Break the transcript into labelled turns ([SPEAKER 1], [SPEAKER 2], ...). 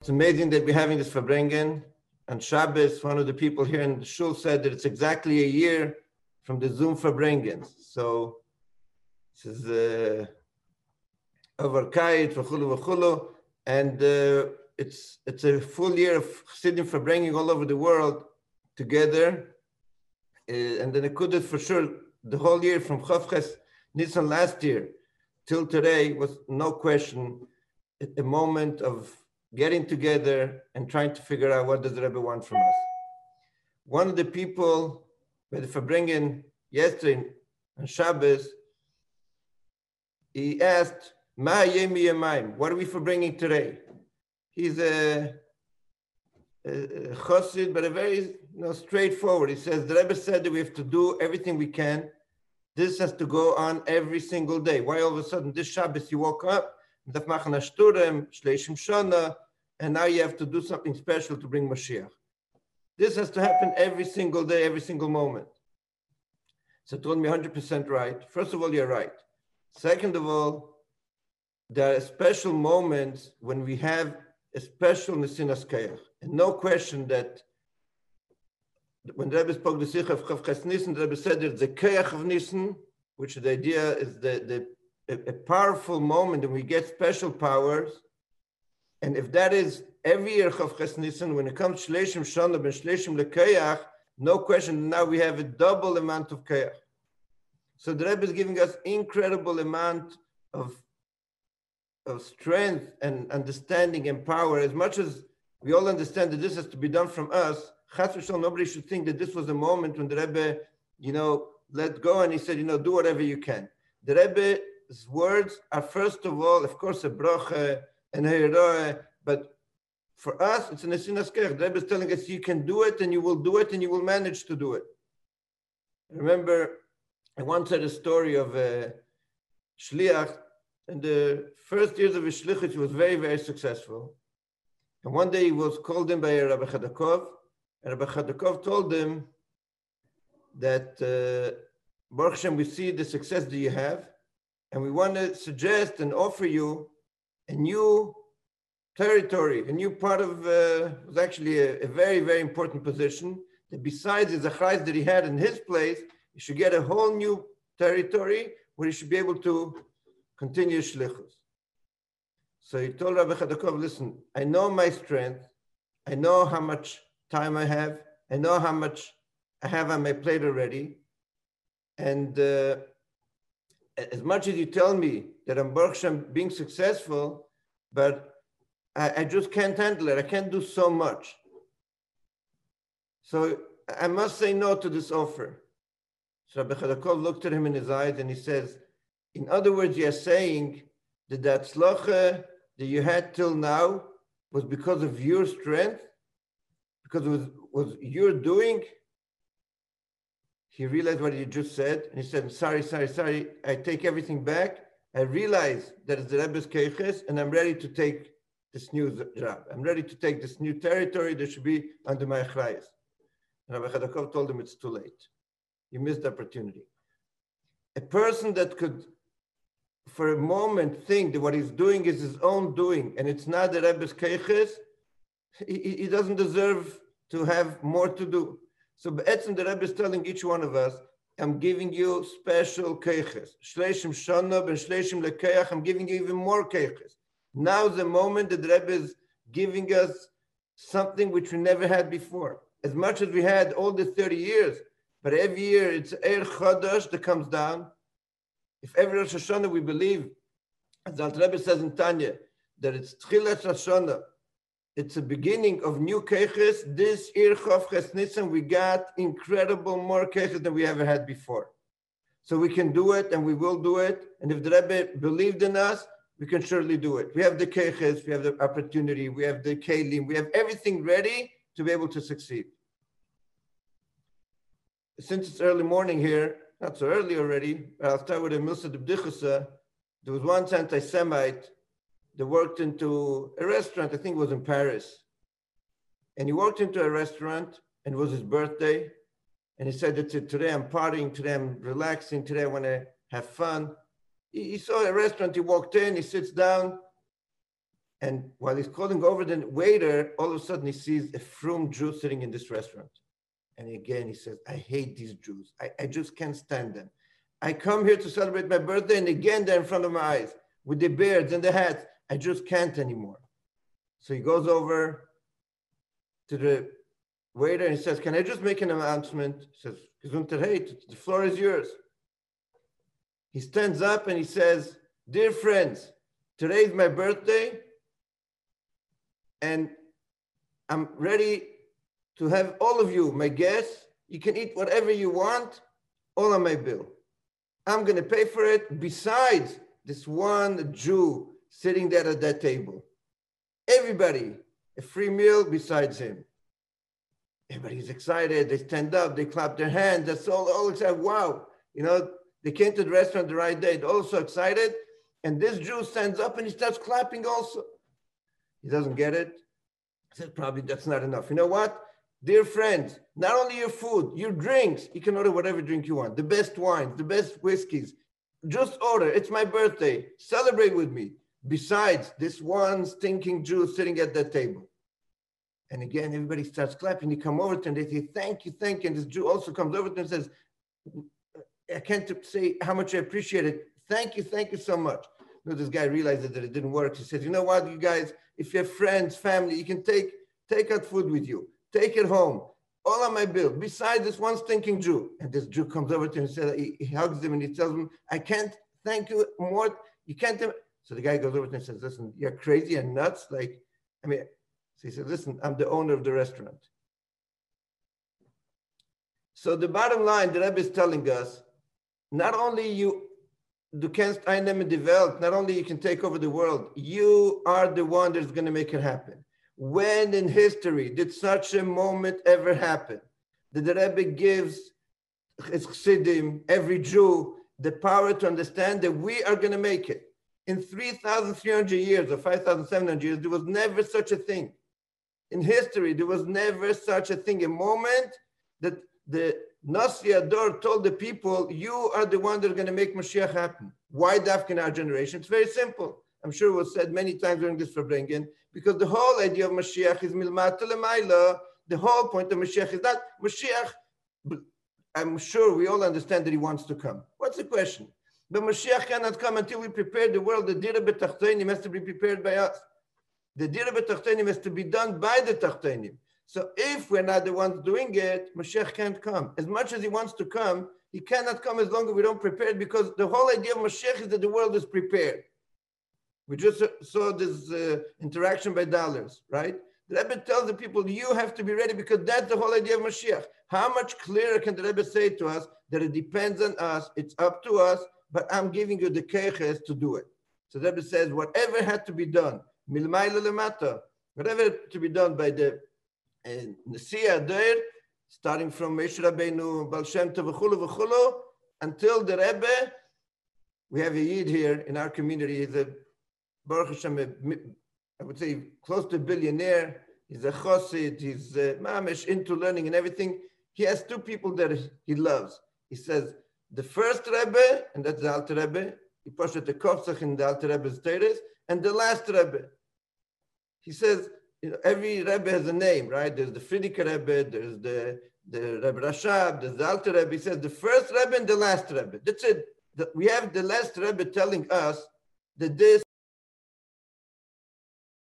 [SPEAKER 1] It's amazing that we're having this Farbrengen. And Shabbos, one of the people here in the shul said that it's exactly a year from the Zoom Farbrengens. So this is uh, over Kait, v'chulu v'chulu, and uh, it's it's a full year of Chassidim Farbrengen all over the world together. Uh, and could for sure the whole year from Chavches Nissan last year till today was no question a moment of getting together and trying to figure out what does the Rebbe want from us. One of the people with Farbrengen yesterday on Shabbos, he asked, Ma yemi what are we for bringing today? He's a, a, a chassid, but a very you know, straightforward. He says, the Rebbe said that we have to do everything we can. This has to go on every single day. Why all of a sudden this Shabbos you woke up and now you have to do something special to bring Mashiach. This has to happen every single day, every single moment. So told me 100% right. First of all, you're right. Second of all, there are special moments when we have a special Nesinas Kayach. And no question that when Rebbe spoke the Sicha of Chavches Nissen, Rebbe said that the Kayach of Nissen, which the idea is the, the a, a powerful moment and we get special powers. And if that is every year Chavches Nisan, when it comes to Shleshim Shana ben Shleshim Lekayach, no question, now we have a double amount of Kayach. So the Rebbe is giving us incredible amount of, of strength and understanding and power. As much as we all understand that this has to be done from us, Chas nobody should think that this was a moment when the Rebbe, you know, let go and he said, you know, do whatever you can. The Rebbe words are first of all, of course, a bracha and a but for us, it's an esinas kech. The Rebbe is telling us you can do it and you will do it and you will manage to do it. I remember I once heard a story of a shliach. In the first years of his shlichut, he was very, very successful. And one day he was called in by Rabbi Chadakov, and Rabbi Chadakov told him that, uh, Baruch Hashem, we see the success that you have, and we want to suggest and offer you a new territory, a new part of, uh, was actually a, a, very, very important position, that besides the Zachrais that he had in his place, he should get a whole new territory where he should be able to continue Shlichus. So he told Rabbi Chadakov, listen, I know my strength, I know how much time I have, I know how much I have on my plate already, and uh, as much as you tell me that I'm Baruch being successful, but I, I, just can't handle it. I can't do so much. So I must say no to this offer. So Rabbi Chadakov looked at him in his eyes and he says, in other words, you're saying that that tzlacha that you had till now was because of your strength, because it was, was your doing, he realized what he just said, and he said, sorry, sorry, sorry, I take everything back. I realize that it's the Rebbe's Keiches, and I'm ready to take this new job. I'm ready to take this new territory that should be under my achrayas. And Rabbi Chadakov told him it's too late. You missed the opportunity. A person that could, for a moment, think that what he's doing is his own doing, and it's not the Rebbe's Keiches, he, he doesn't deserve to have more to do. So Be'etzim, the Rebbe is telling each one of us, I'm giving you special keiches. Shleishim shana ben shleishim lekeach, I'm giving you even more keiches. Now is the moment that the Rebbe is giving us something which we never had before. As much as we had all the 30 years, but every year it's Er Chadash that comes down. If every Rosh Hashanah we believe, as the Rebbe says in Tanya, that it's Tchilat Hashanah, it's a beginning of new keches. This Chav Nissen, we got incredible more keches than we ever had before. So we can do it and we will do it. And if the Rebbe believed in us, we can surely do it. We have the keches, we have the opportunity, we have the kelim, we have everything ready to be able to succeed. Since it's early morning here, not so early already, I'll start with a Milsa de There was one anti-Semite that worked into a restaurant, I think it was in Paris. And he walked into a restaurant and it was his birthday. And he said, that today I'm partying, today I'm relaxing, today I want to have fun. He, he saw a restaurant, he walked in, he sits down. And while he's calling over the waiter, all of a sudden he sees a frum Jew sitting in this restaurant. And again, he says, I hate these Jews. I, I just can't stand them. I come here to celebrate my birthday, and again, they're in front of my eyes with the beards and the hats. I just can't anymore. So he goes over to the waiter and he says, Can I just make an announcement? He says, Gesundheit, the floor is yours. He stands up and he says, Dear friends, today is my birthday, and I'm ready to have all of you, my guests. You can eat whatever you want, all on my bill. I'm going to pay for it besides this one Jew sitting there at that table. Everybody, a free meal besides him. Everybody's excited. They stand up, they clap their hands. That's all, all excited. Wow. You know, they came to the restaurant the right day. They're also excited. And this Jew stands up and he starts clapping also. He doesn't get it. He says, probably that's not enough. You know what? Dear friends, not only your food, your drinks, you can order whatever drink you want, the best wines, the best whiskeys. Just order. It's my birthday. Celebrate with me. Besides this one stinking Jew sitting at that table. And again, everybody starts clapping. You come over to them, they say, Thank you, thank you. And this Jew also comes over to them and says, I can't say how much I appreciate it. Thank you, thank you so much. You this guy realizes that it didn't work. He says, You know what, you guys, if you have friends, family, you can take take out food with you take it home. All on my bill, besides this one stinking Jew. And this Jew comes over to him and says, he, he hugs him and he tells him, I can't thank you more. You can't. So the guy goes over and says, Listen, you're crazy and nuts. Like, I mean, so he said, Listen, I'm the owner of the restaurant. So the bottom line, the Rebbe is telling us, not only you du kannst einnehmen die Welt, not only you can take over the world, you are the one that's going to make it happen. When in history did such a moment ever happen? That the Rebbe gives Chassidim, every Jew, the power to understand that we are going to make it. In 3,300 years or 5,700 years, there was never such a thing. In history, there was never such a thing. A moment that the Nasi HaDor told the people, you are the one that's going to make Mashiach happen. Why Dafka in our generation? It's very simple. I'm sure it was said many times during this Farbrengen, because the whole idea of Mashiach is milmata. The whole point of Mashiach is not Mashiach. I'm sure we all understand that he wants to come. What's the question? But Mashiach cannot come until we prepare the world. The Dira B'Tachtenim has to be prepared by us. The Dira B'Tachtenim has to be done by the Tachtenim. So if we're not the ones doing it, Mashiach can't come. As much as he wants to come, he cannot come as long as we don't prepare it because the whole idea of Mashiach is that the world is prepared. We just saw this uh, interaction by dollars, right? The Rebbe tells the people, you have to be ready because that's the whole idea of Mashiach. How much clearer can the Rebbe say to us that it depends on us, it's up to us, but I'm giving you the keches to do it. So the Rebbe says, whatever had to be done, milmayla lemata, whatever to be done by the uh, Nasiya there, starting from Moshe Rabbeinu, Baal Shem Tov, v'chulu, v'chulu, until the Rebbe, we have a Yid here in our community, he's a Baruch Hashem, I would say close to a billionaire. He's a chassid. He's a mamish into learning and everything. He has two people that he loves. He says the first Rebbe, and that's the Alter Rebbe. He pushed the Kovsach in the Alter Rebbe's Teres, and the last Rebbe. He says you know, every Rebbe has a name, right? There's the Frierdiker Rebbe, there's the the Rebbe Rashab, there's the Alter Rebbe. He says the first Rebbe and the last Rebbe. That's it. We have the last Rebbe telling us that this